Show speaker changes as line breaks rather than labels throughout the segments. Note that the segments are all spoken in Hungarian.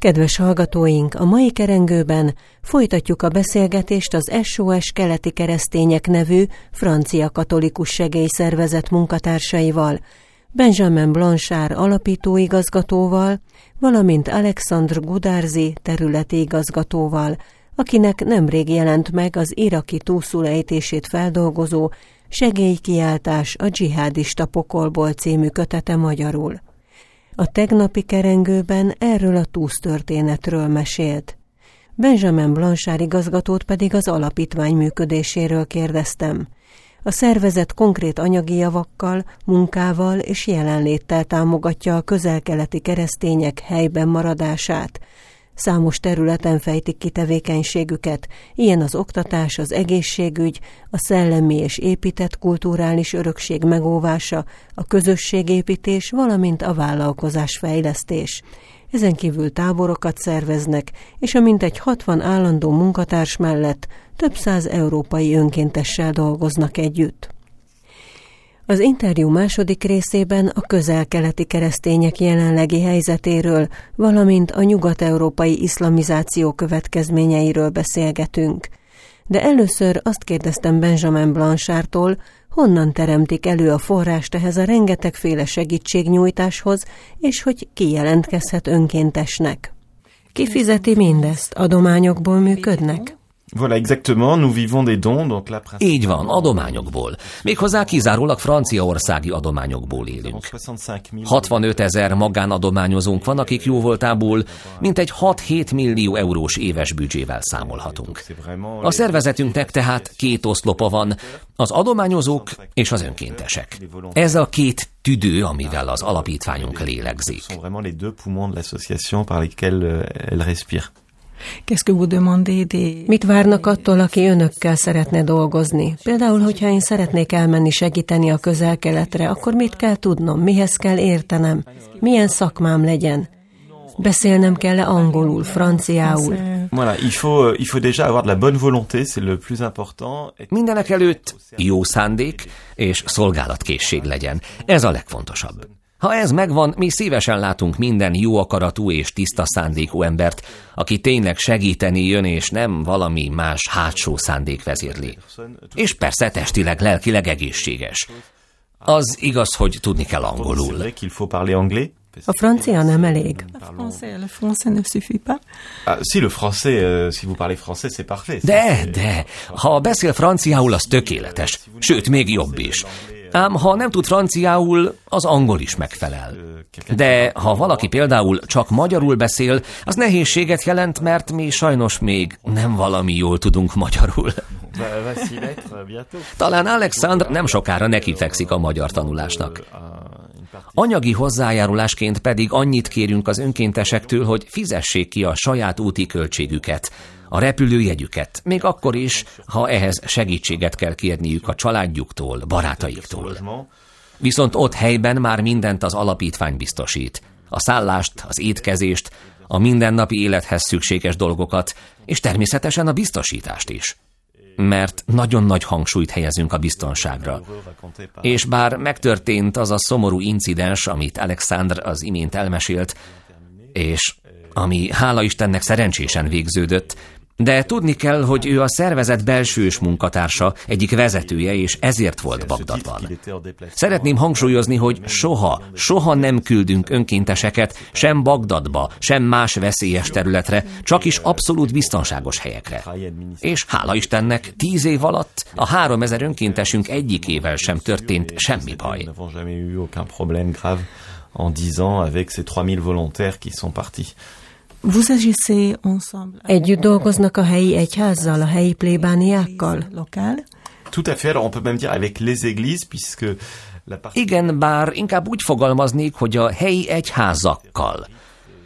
Kedves hallgatóink, a mai kerengőben folytatjuk a beszélgetést az SOS Keleti Keresztények nevű francia katolikus segélyszervezet munkatársaival, Benjamin Blanchard alapítóigazgatóval, valamint Alexandre Gudárzi területi igazgatóval, akinek nemrég jelent meg az iraki túlszulejtését feldolgozó Segélykiáltás a dzsihádista pokolból című kötete magyarul. A tegnapi kerengőben erről a túsztörténetről mesélt. Benjamin Blanchard igazgatót pedig az alapítvány működéséről kérdeztem. A szervezet konkrét anyagi javakkal, munkával és jelenléttel támogatja a közelkeleti keresztények helyben maradását, Számos területen fejtik ki tevékenységüket, ilyen az oktatás, az egészségügy, a szellemi és épített kulturális örökség megóvása, a közösségépítés, valamint a vállalkozás fejlesztés. Ezen kívül táborokat szerveznek, és a mintegy 60 állandó munkatárs mellett több száz európai önkéntessel dolgoznak együtt. Az interjú második részében a közel-keleti keresztények jelenlegi helyzetéről, valamint a nyugat-európai iszlamizáció következményeiről beszélgetünk. De először azt kérdeztem Benjamin Blanchardtól, honnan teremtik elő a forrást ehhez a rengetegféle segítségnyújtáshoz, és hogy ki jelentkezhet önkéntesnek. Ki fizeti mindezt? Adományokból működnek?
Voilà, exactement, nous vivons des dons, donc la
Így van, adományokból. Méghozzá kizárólag franciaországi adományokból élünk. 65 ezer magánadományozónk van, akik jóvoltából mintegy 6-7 millió eurós éves büdzsével számolhatunk. A szervezetünknek tehát két oszlopa van, az adományozók és az önkéntesek. Ez a két tüdő, amivel az alapítványunk lélegzik.
Mit várnak attól, aki önökkel szeretne dolgozni? Például, hogyha én szeretnék elmenni segíteni a közel-keletre, akkor mit kell tudnom, mihez kell értenem, milyen szakmám legyen? Beszélnem kell -e angolul, franciául?
Voilà, il faut, il faut déjà avoir de la bonne volonté, c'est le plus important.
Mindenek előtt jó szándék és szolgálatkészség legyen. Ez a legfontosabb. Ha ez megvan, mi szívesen látunk minden jó akaratú és tiszta szándékú embert, aki tényleg segíteni jön, és nem valami más hátsó szándék vezérli. És persze testileg, lelkileg egészséges. Az igaz, hogy tudni kell angolul.
A francia nem elég.
De, de, ha beszél franciául, az tökéletes. Sőt, még jobb is. Ám ha nem tud franciául, az angol is megfelel. De ha valaki például csak magyarul beszél, az nehézséget jelent, mert mi sajnos még nem valami jól tudunk magyarul. Talán Alexandr nem sokára nekifekszik a magyar tanulásnak. Anyagi hozzájárulásként pedig annyit kérünk az önkéntesektől, hogy fizessék ki a saját úti költségüket, a repülőjegyüket, még akkor is, ha ehhez segítséget kell kérniük a családjuktól, barátaiktól. Viszont ott helyben már mindent az alapítvány biztosít. A szállást, az étkezést, a mindennapi élethez szükséges dolgokat, és természetesen a biztosítást is. Mert nagyon nagy hangsúlyt helyezünk a biztonságra. És bár megtörtént az a szomorú incidens, amit Alexander az imént elmesélt, és ami hála Istennek szerencsésen végződött, de tudni kell, hogy ő a szervezet belsős munkatársa, egyik vezetője, és ezért volt Bagdadban. Szeretném hangsúlyozni, hogy soha, soha nem küldünk önkénteseket sem Bagdadba, sem más veszélyes területre, csak is abszolút biztonságos helyekre. És hála Istennek, tíz év alatt a három ezer önkéntesünk egyikével sem történt semmi baj.
En 10 ans avec ces 3000 volontaires qui sont partis.
Együtt dolgoznak a helyi egyházzal, a helyi plébániákkal?
Tout à fait, alors on peut même dire avec les églises, puisque
igen, bár inkább úgy fogalmaznék, hogy a helyi egyházakkal.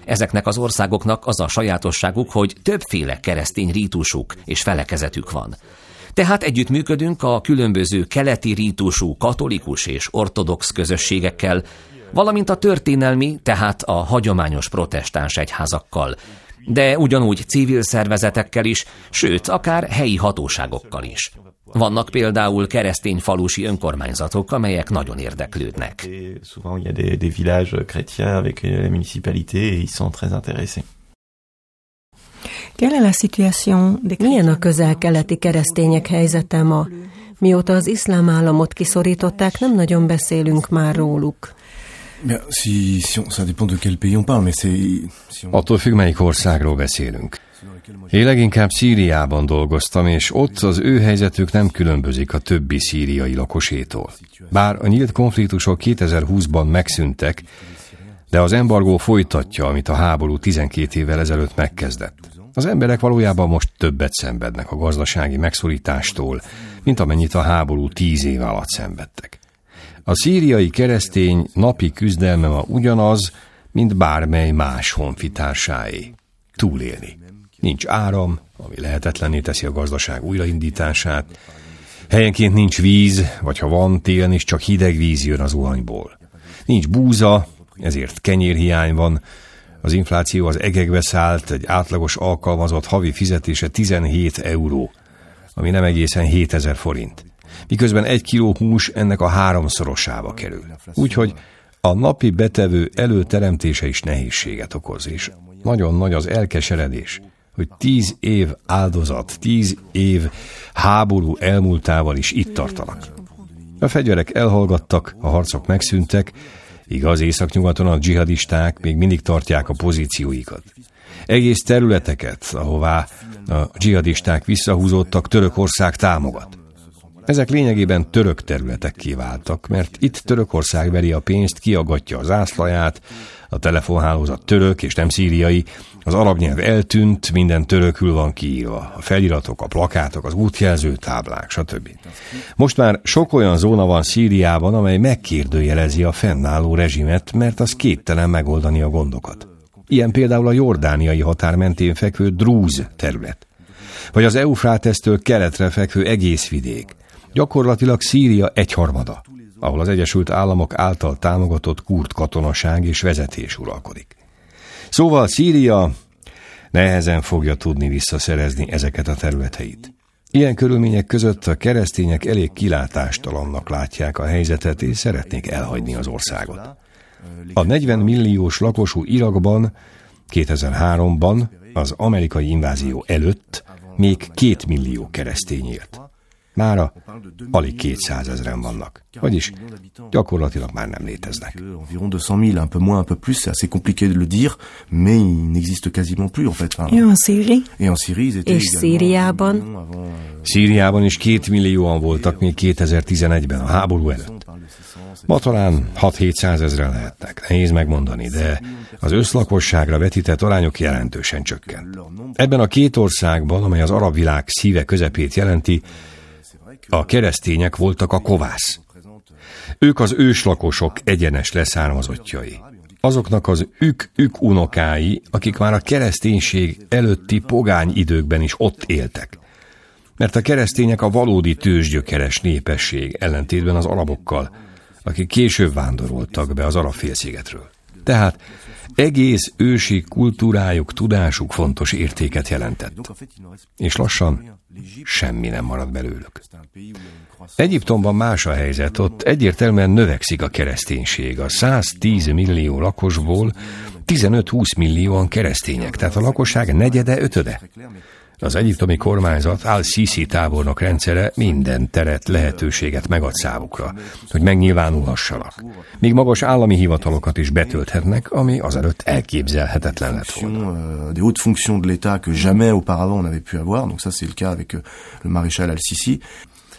Ezeknek az országoknak az a sajátosságuk, hogy többféle keresztény rítusuk és felekezetük van. Tehát együttműködünk a különböző keleti rítusú katolikus és ortodox közösségekkel, valamint a történelmi, tehát a hagyományos protestáns egyházakkal, de ugyanúgy civil szervezetekkel is, sőt, akár helyi hatóságokkal is. Vannak például keresztény falusi önkormányzatok, amelyek nagyon érdeklődnek.
Souvent il y a des, des villages chrétiens avec les municipalités et ils sont très intéressés.
Milyen a közel-keleti keresztények helyzete ma? Mióta az iszlám államot kiszorították, nem nagyon beszélünk már róluk.
Attól függ, melyik országról beszélünk. Én leginkább Szíriában dolgoztam, és ott az ő helyzetük nem különbözik a többi szíriai lakosétól. Bár a nyílt konfliktusok 2020-ban megszűntek, de az embargó folytatja, amit a háború 12 évvel ezelőtt megkezdett. Az emberek valójában most többet szenvednek a gazdasági megszorítástól, mint amennyit a háború tíz év alatt szenvedtek. A szíriai keresztény napi küzdelme ma ugyanaz, mint bármely más honfitársáé. Túlélni. Nincs áram, ami lehetetlenné teszi a gazdaság újraindítását. Helyenként nincs víz, vagy ha van, télen is csak hideg víz jön az uhanyból. Nincs búza, ezért kenyérhiány van, az infláció az egekbe szállt, egy átlagos alkalmazott havi fizetése 17 euró, ami nem egészen 7000 forint. Miközben egy kiló hús ennek a háromszorosába kerül. Úgyhogy a napi betevő előteremtése is nehézséget okoz, és nagyon nagy az elkeseredés, hogy tíz év áldozat, tíz év háború elmúltával is itt tartanak. A fegyverek elhallgattak, a harcok megszűntek, Igaz, északnyugaton a dzsihadisták még mindig tartják a pozícióikat. Egész területeket, ahová a dzsihadisták visszahúzódtak, Törökország támogat. Ezek lényegében török területek kiváltak, mert itt Törökország veri a pénzt, kiagatja az ászlaját, a telefonhálózat török és nem szíriai, az arab nyelv eltűnt, minden törökül van kiírva. A feliratok, a plakátok, az útjelző táblák, stb. Most már sok olyan zóna van Szíriában, amely megkérdőjelezi a fennálló rezsimet, mert az képtelen megoldani a gondokat. Ilyen például a jordániai határ mentén fekvő Drúz terület. Vagy az Eufrátesztől keletre fekvő egész vidék. Gyakorlatilag Szíria egyharmada, ahol az Egyesült Államok által támogatott kurt katonaság és vezetés uralkodik. Szóval Szíria nehezen fogja tudni visszaszerezni ezeket a területeit. Ilyen körülmények között a keresztények elég kilátástalannak látják a helyzetet, és szeretnék elhagyni az országot. A 40 milliós lakosú Irakban 2003-ban az amerikai invázió előtt még két millió keresztény élt. Mára alig 200 ezeren vannak, vagyis gyakorlatilag már nem léteznek.
Environ 200 000, un peu moins, un peu plus, c'est assez compliqué de le dire, mais il n'existe quasiment plus en fait.
Et en Syrie? Et en Syrie, ils étaient És Szíriában?
Euh, Szíriában is két millióan voltak még 2011-ben, a háború előtt. Ma talán 6-700 ezeren lehetnek, nehéz megmondani, de az összlakosságra vetített arányok jelentősen csökkent. Ebben a két országban, amely az arab világ szíve közepét jelenti, a keresztények voltak a kovász. Ők az őslakosok egyenes leszármazottjai. Azoknak az ük-ük unokái, akik már a kereszténység előtti pogány időkben is ott éltek. Mert a keresztények a valódi tőzsgyökeres népesség ellentétben az arabokkal, akik később vándoroltak be az arab félszigetről. Tehát egész ősi kultúrájuk, tudásuk fontos értéket jelentett. És lassan semmi nem marad belőlük. Egyiptomban más a helyzet, ott egyértelműen növekszik a kereszténység. A 110 millió lakosból 15-20 millióan keresztények, tehát a lakosság negyede, ötöde. Az egyiptomi kormányzat Al-Sisi tábornok rendszere minden teret, lehetőséget megad számukra, hogy megnyilvánulhassanak. Még magas állami hivatalokat is betölthetnek, ami azelőtt elképzelhetetlen lett volna.
Euh, des hautes fonctions de l'État que jamais auparavant on avait pu avoir, donc ça c'est le cas avec euh, le maréchal Al-Sisi.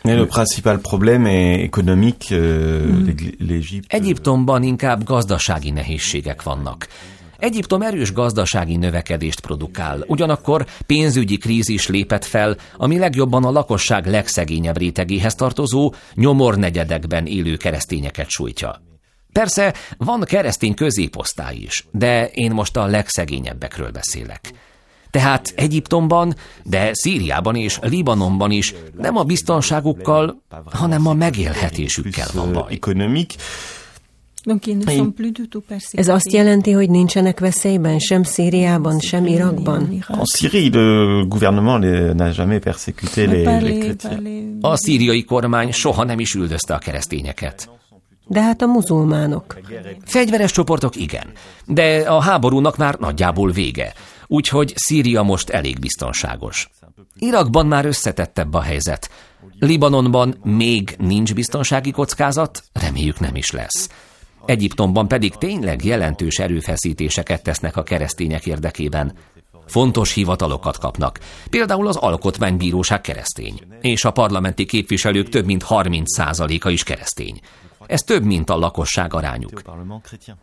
Mais le principal problème est économique. Euh, mm. L'Égypte.
Egyiptomban inkább gazdasági nehézségek vannak. Egyiptom erős gazdasági növekedést produkál, ugyanakkor pénzügyi krízis lépett fel, ami legjobban a lakosság legszegényebb rétegéhez tartozó nyomornegyedekben élő keresztényeket sújtja. Persze van keresztény középosztály is, de én most a legszegényebbekről beszélek. Tehát Egyiptomban, de Szíriában és Libanonban is nem a biztonságukkal, hanem a megélhetésükkel van baj.
Ez azt jelenti, hogy nincsenek veszélyben sem Szíriában, sem Irakban?
En Syrie, le gouvernement n'a jamais persécuté les, les chrétiens.
A szíriai kormány soha nem is üldözte a keresztényeket.
De hát a muzulmánok.
Fegyveres csoportok igen, de a háborúnak már nagyjából vége. úgyhogy Szíria most elég biztonságos. Irakban már összetettebb a helyzet. Libanonban még nincs biztonsági kockázat, reméljük nem is lesz. Egyiptomban pedig tényleg jelentős erőfeszítéseket tesznek a keresztények érdekében. Fontos hivatalokat kapnak, például az Alkotmánybíróság keresztény, és a parlamenti képviselők több mint 30%-a is keresztény. Ez több, mint a lakosság arányuk.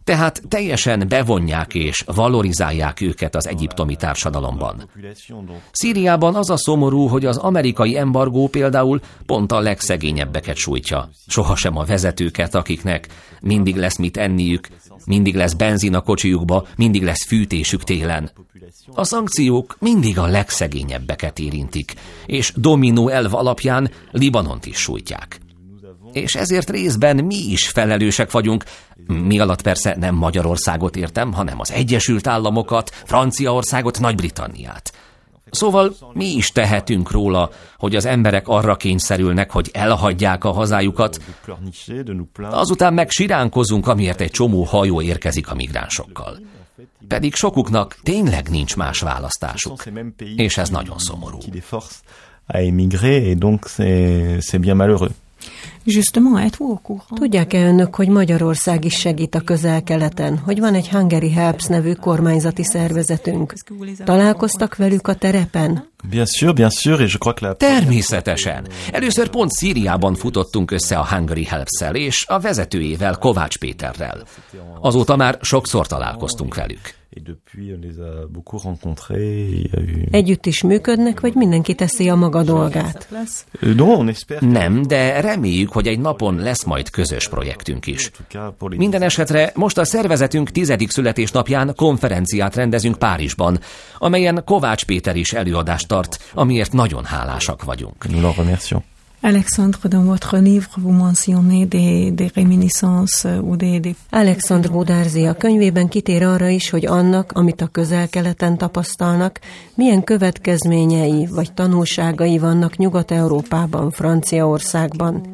Tehát teljesen bevonják és valorizálják őket az egyiptomi társadalomban. Szíriában az a szomorú, hogy az amerikai embargó például pont a legszegényebbeket sújtja. Sohasem a vezetőket, akiknek mindig lesz mit enniük, mindig lesz benzin a kocsijukba, mindig lesz fűtésük télen. A szankciók mindig a legszegényebbeket érintik, és dominó elv alapján Libanont is sújtják. És ezért részben mi is felelősek vagyunk, mi alatt persze nem Magyarországot értem, hanem az Egyesült Államokat, Franciaországot, Nagy-Britanniát. Szóval mi is tehetünk róla, hogy az emberek arra kényszerülnek, hogy elhagyják a hazájukat, azután meg siránkozunk, amiért egy csomó hajó érkezik a migránsokkal. Pedig sokuknak tényleg nincs más választásuk, és ez nagyon szomorú.
Tudják-e önök, hogy Magyarország is segít a közel-keleten, hogy van egy Hungary Helps nevű kormányzati szervezetünk? Találkoztak velük a terepen?
Természetesen. Először pont Szíriában futottunk össze a Hungary Helps-szel és a vezetőjével, Kovács Péterrel. Azóta már sokszor találkoztunk velük.
Együtt is működnek, vagy mindenki teszi a maga dolgát?
Nem, de reméljük, hogy egy napon lesz majd közös projektünk is. Minden esetre most a szervezetünk tizedik születésnapján konferenciát rendezünk Párizsban, amelyen Kovács Péter is előadást tart, amiért nagyon hálásak vagyunk.
Alexandre, dans votre livre, vous mentionnez des, des réminiscences euh, ou des... des...
Alexandre Budárzi a könyvében kitér arra is, hogy annak, amit a közel-keleten tapasztalnak, milyen következményei vagy tanulságai vannak Nyugat-Európában, Franciaországban.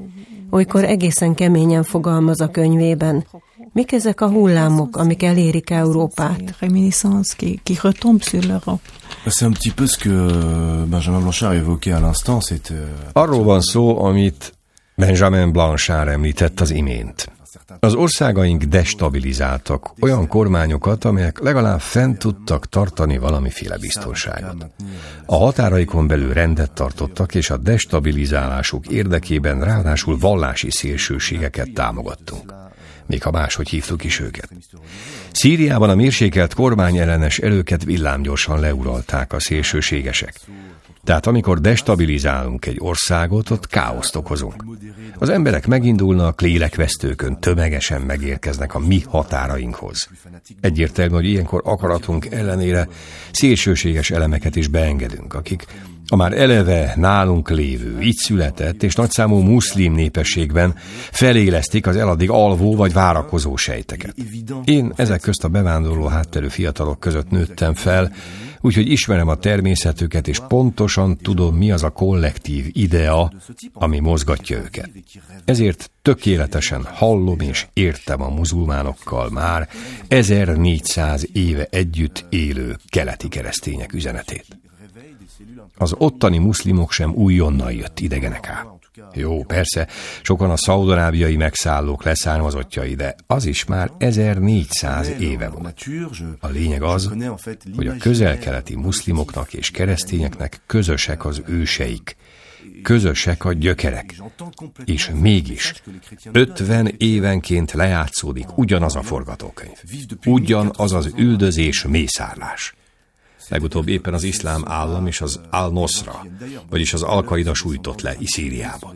Olykor egészen keményen fogalmaz a könyvében. Mik ezek a hullámok, amik elérik Európát?
C'est un petit peu ce que euh, Benjamin Blanchard évoquait à l'instant, c'est... euh,
Arról van szó, amit Benjamin Blanchard említett az imént. Az országaink destabilizáltak olyan kormányokat, amelyek legalább fent tudtak tartani valamiféle biztonságot. A határaikon belül rendet tartottak, és a destabilizálásuk érdekében ráadásul vallási szélsőségeket támogattunk még ha máshogy hívtuk is őket. Szíriában a mérsékelt kormányellenes erőket villámgyorsan leuralták a szélsőségesek. Tehát amikor destabilizálunk egy országot, ott káoszt okozunk. Az emberek megindulnak, lélekvesztőkön tömegesen megérkeznek a mi határainkhoz. Egyértelmű, hogy ilyenkor akaratunk ellenére szélsőséges elemeket is beengedünk, akik a már eleve nálunk lévő, itt született és nagyszámú muszlim népességben felélesztik az eladdig alvó vagy várakozó sejteket. Én ezek közt a bevándorló hátterű fiatalok között nőttem fel, úgyhogy ismerem a természetüket, és pontosan tudom, mi az a kollektív idea, ami mozgatja őket. Ezért tökéletesen hallom és értem a muzulmánokkal már 1400 éve együtt élő keleti keresztények üzenetét. Az ottani muszlimok sem újonnan jött idegenek át. Jó, persze, sokan a szaudarábiai megszállók leszármazottjai, de az is már 1400 éve volt. A lényeg az, hogy a közel-keleti muszlimoknak és keresztényeknek közösek az őseik, közösek a gyökerek. És mégis 50 évenként lejátszódik ugyanaz a forgatókönyv. Ugyanaz az üldözés mészárlás. Legutóbb éppen az iszlám állam és az al-Nosra, vagyis az al sújtott le Szíriába.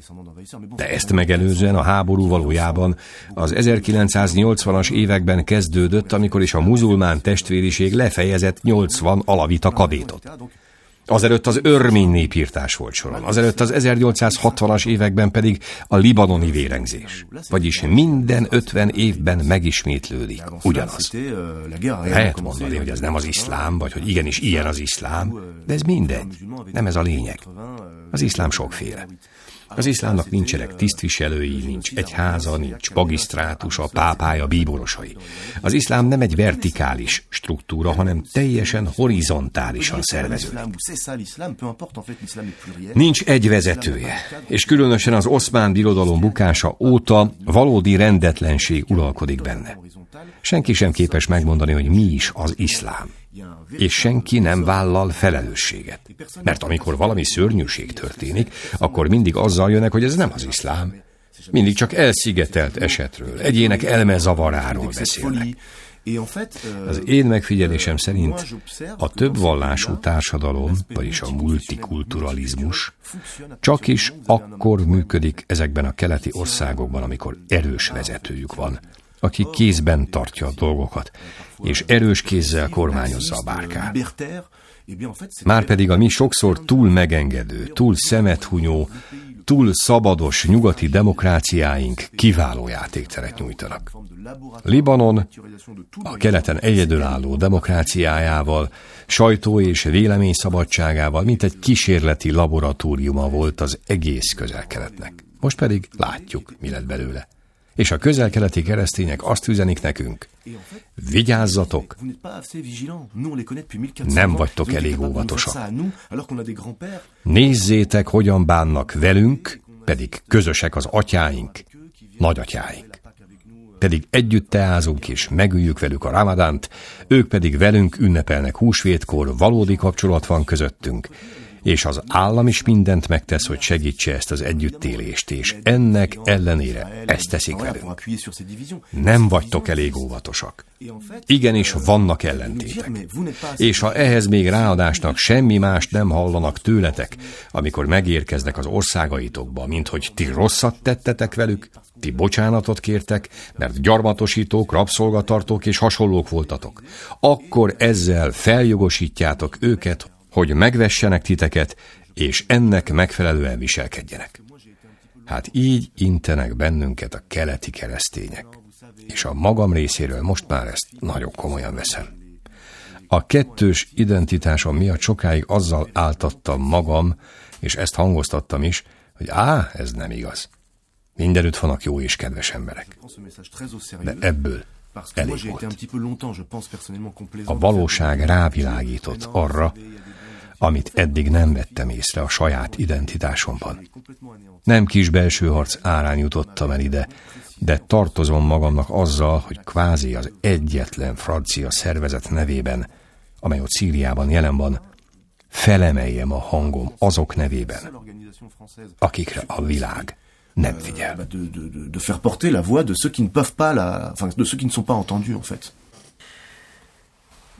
De ezt megelőzően a háború valójában az 1980-as években kezdődött, amikor is a muzulmán testvériség lefejezett 80 alavita kadétot. Azelőtt az örmény népírtás volt soron, azelőtt az 1860-as években pedig a libanoni vérengzés. Vagyis minden 50 évben megismétlődik ugyanaz. Lehet mondani, hogy ez nem az iszlám, vagy hogy igenis ilyen az iszlám, de ez mindegy. Nem ez a lényeg. Az iszlám sokféle. Az iszlámnak nincsenek tisztviselői, nincs egyháza, nincs magisztrátusa, pápája, bíborosai. Az iszlám nem egy vertikális struktúra, hanem teljesen horizontálisan szerveződik. Nincs egy vezetője, és különösen az oszmán birodalom bukása óta valódi rendetlenség uralkodik benne. Senki sem képes megmondani, hogy mi is az iszlám és senki nem vállal felelősséget. Mert amikor valami szörnyűség történik, akkor mindig azzal jönnek, hogy ez nem az iszlám. Mindig csak elszigetelt esetről, egyének elmezavaráról beszélnek. Az én megfigyelésem szerint a több vallású társadalom, vagyis a multikulturalizmus csak is akkor működik ezekben a keleti országokban, amikor erős vezetőjük van, aki kézben tartja a dolgokat, és erős kézzel kormányozza a bárkát. Márpedig a mi sokszor túl megengedő, túl szemethunyó, túl szabados nyugati demokráciáink kiváló játékteret nyújtanak. Libanon a keleten egyedülálló demokráciájával, sajtó és véleményszabadságával, mint egy kísérleti laboratóriuma volt az egész közel-keletnek. Most pedig látjuk, mi lett belőle. És a közel-keleti keresztények azt üzenik nekünk, vigyázzatok, nem vagytok elég óvatosak. Nézzétek, hogyan bánnak velünk, pedig közösek az atyáink, nagyatyáink. Pedig együtt teázunk és megüljük velük a ramadánt, ők pedig velünk ünnepelnek húsvétkor, valódi kapcsolat van közöttünk, és az állam is mindent megtesz, hogy segítse ezt az együttélést, és ennek ellenére ezt teszik velünk. Nem vagytok elég óvatosak. Igenis vannak ellentétek. És ha ehhez még ráadásnak semmi mást nem hallanak tőletek, amikor megérkeznek az országaitokba, mint hogy ti rosszat tettetek velük, ti bocsánatot kértek, mert gyarmatosítók, rabszolgatartók és hasonlók voltatok, akkor ezzel feljogosítjátok őket, hogy megvessenek titeket, és ennek megfelelően viselkedjenek. Hát így intenek bennünket a keleti keresztények. És a magam részéről most már ezt nagyon komolyan veszem. A kettős identitásom miatt sokáig azzal áltattam magam, és ezt hangoztattam is, hogy á, ez nem igaz. Mindenütt vannak jó és kedves emberek. De ebből elég volt. A valóság rávilágított arra, amit eddig nem vettem észre a saját identitásomban. Nem kis belső harc árán jutottam el ide, de tartozom magamnak azzal, hogy kvázi az egyetlen francia szervezet nevében, amely ott Szíriában jelen van, felemeljem a hangom azok nevében, akikre a világ nem figyel.
De, faire porter la voix de ceux qui ne peuvent pas de ceux qui ne sont pas entendus en fait.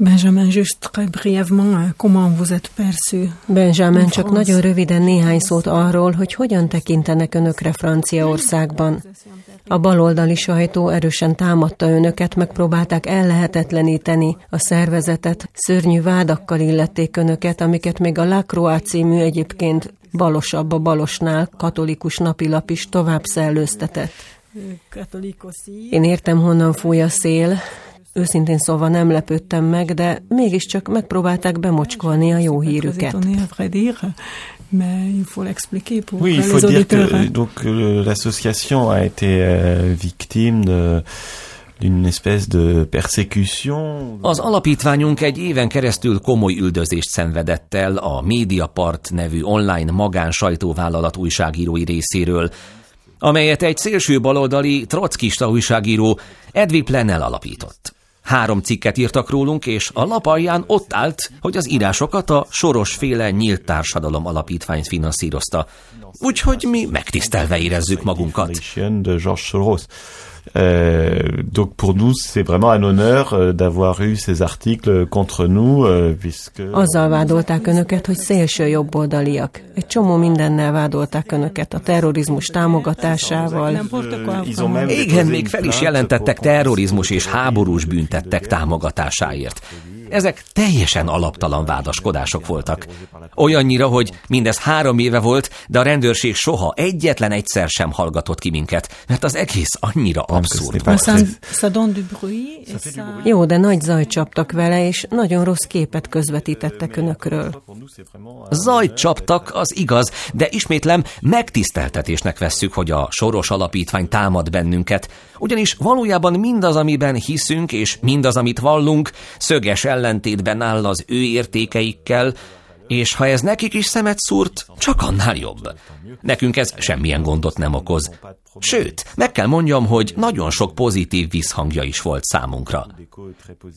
Benjamin, juste très brièvement, euh, comment vous êtes perçu?
Benjamin, csak nagyon röviden néhány szót arról, hogy hogyan tekintenek önökre Franciaországban. A baloldali sajtó erősen támadta önöket, megpróbálták ellehetetleníteni a szervezetet, szörnyű vádakkal illették önöket, amiket még a Lacroix című egyébként balosabb a balosnál katolikus napilap is tovább szellőztetett. Én értem, honnan fúj a szél, Őszintén szóval nem lepődtem meg, de mégiscsak megpróbálták bemocskolni a jó hírüket.
Oui, il faut dire que donc euh, l'association a été euh, victime de d'une espèce de persécution.
Az alapítványunk egy éven keresztül komoly üldözést szenvedett el a Mediapart nevű online magán sajtóvállalat újságírói részéről, amelyet egy szélső baloldali trockista újságíró Edwin Plenel alapított. Három cikket írtak rólunk, és a lap alján ott állt, hogy az írásokat a Sorosféle Nyílt Társadalom Alapítvány finanszírozta. Úgyhogy mi megtisztelve érezzük magunkat.
Euh, donc pour nous, c'est vraiment un honneur euh, d'avoir eu ces articles contre nous, euh, puisque...
Azzal vádolták önöket, hogy szélső jobboldaliak. Egy csomó mindennel vádolták önöket, a terrorizmus támogatásával.
Igen, még fel is jelentettek terrorizmus és háborús büntettek támogatásáért. Ezek teljesen alaptalan vádaskodások voltak. Olyannyira, hogy mindez három éve volt, de a rendőrség soha egyetlen egyszer sem hallgatott ki minket, mert az egész annyira abszurd volt.
Jó, de nagy zaj csaptak vele, és nagyon rossz képet közvetítettek önökről.
Zajt csaptak, az igaz, de ismétlem megtiszteltetésnek vesszük, hogy a soros alapítvány támad bennünket, ugyanis valójában mindaz, amiben hiszünk, és mindaz, amit vallunk, szöges ellentétben áll az ő értékeikkel, és ha ez nekik is szemet szúrt, csak annál jobb. Nekünk ez semmilyen gondot nem okoz. Sőt, meg kell mondjam, hogy nagyon sok pozitív visszhangja is volt számunkra.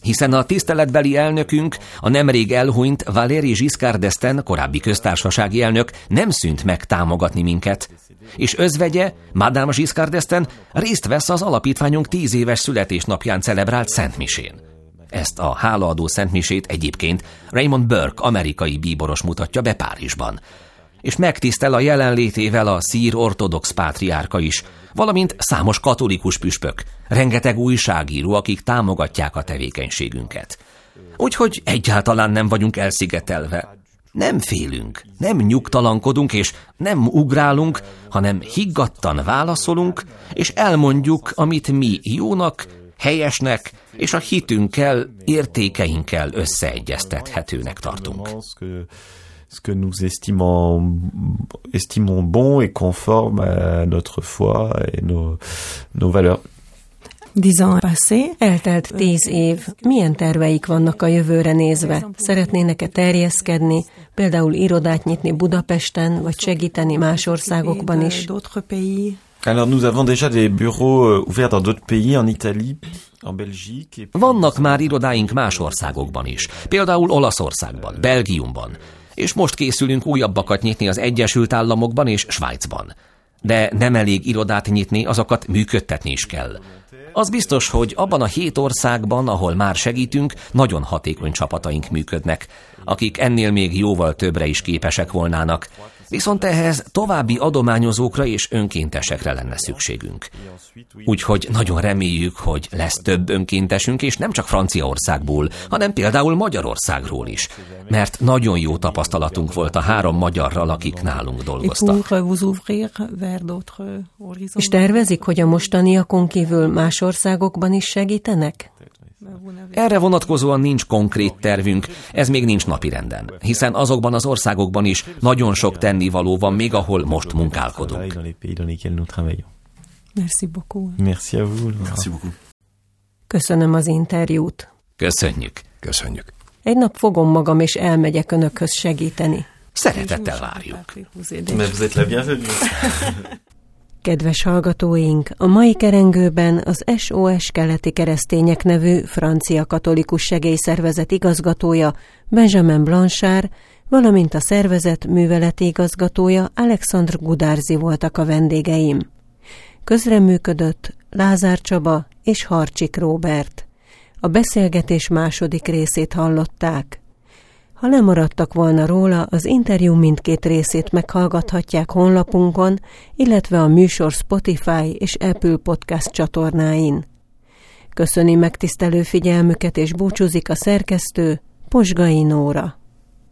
Hiszen a tiszteletbeli elnökünk, a nemrég elhunyt Valéry Giscard d'Estaing korábbi köztársasági elnök nem szűnt meg támogatni minket. És özvegye, Madame Giscard d'Estaing részt vesz az alapítványunk tíz éves születésnapján celebrált Szentmisén. Ezt a hálaadó szentmisét egyébként Raymond Burke, amerikai bíboros mutatja be Párizsban. És megtisztel a jelenlétével a szír ortodox pátriárka is, valamint számos katolikus püspök, rengeteg újságíró, akik támogatják a tevékenységünket. Úgyhogy egyáltalán nem vagyunk elszigetelve. Nem félünk, nem nyugtalankodunk és nem ugrálunk, hanem higgadtan válaszolunk, és elmondjuk, amit mi jónak, helyesnek és a hitünkkel, értékeinkkel összeegyeztethetőnek tartunk.
ce que nous estimons, estimons bon et conforme à notre foi et nos, nos valeurs.
Dix ans passé, eltelt tíz év. Milyen terveik vannak a jövőre nézve? Szeretnének-e terjeszkedni, például irodát nyitni Budapesten, vagy segíteni más országokban is?
Alors nous avons déjà des bureaux euh, ouverts dans d'autres pays, en Italie, en Belgique.
Vannak már irodáink más országokban is, például Olaszországban, Belgiumban, és most készülünk újabbakat nyitni az Egyesült Államokban és Svájcban. De nem elég irodát nyitni, azokat működtetni is kell. Az biztos, hogy abban a hét országban, ahol már segítünk, nagyon hatékony csapataink működnek, akik ennél még jóval többre is képesek volnának, Viszont ehhez további adományozókra és önkéntesekre lenne szükségünk. Úgyhogy nagyon reméljük, hogy lesz több önkéntesünk, és nem csak Franciaországból, hanem például Magyarországról is. Mert nagyon jó tapasztalatunk volt a három magyarral, akik nálunk dolgoztak.
És tervezik, hogy a mostaniakon kívül más országokban is segítenek?
Erre vonatkozóan nincs konkrét tervünk, ez még nincs napirenden, hiszen azokban az országokban is nagyon sok tennivaló van még, ahol most munkálkodunk.
Merci beaucoup.
Merci à vous.
Merci beaucoup.
Köszönöm az interjút.
Köszönjük.
Köszönjük.
Egy nap fogom magam, és elmegyek önökhöz segíteni.
Szeretettel várjuk.
Mais vous êtes la bienvenue.
Kedves hallgatóink, a mai kerengőben az SOS Keleti Keresztények nevű francia katolikus segélyszervezet igazgatója Benjamin Blanchard, valamint a szervezet műveleti igazgatója Alexandre Gudárzi voltak a vendégeim. Közreműködött Lázár Csaba és Harcsik Róbert. A beszélgetés második részét hallották. Ha lemaradtak volna róla, az interjú mindkét részét meghallgathatják honlapunkon, illetve a műsor Spotify és Apple Podcast csatornáin. Köszöni megtisztelő figyelmüket és búcsúzik a szerkesztő, Posgai Nóra.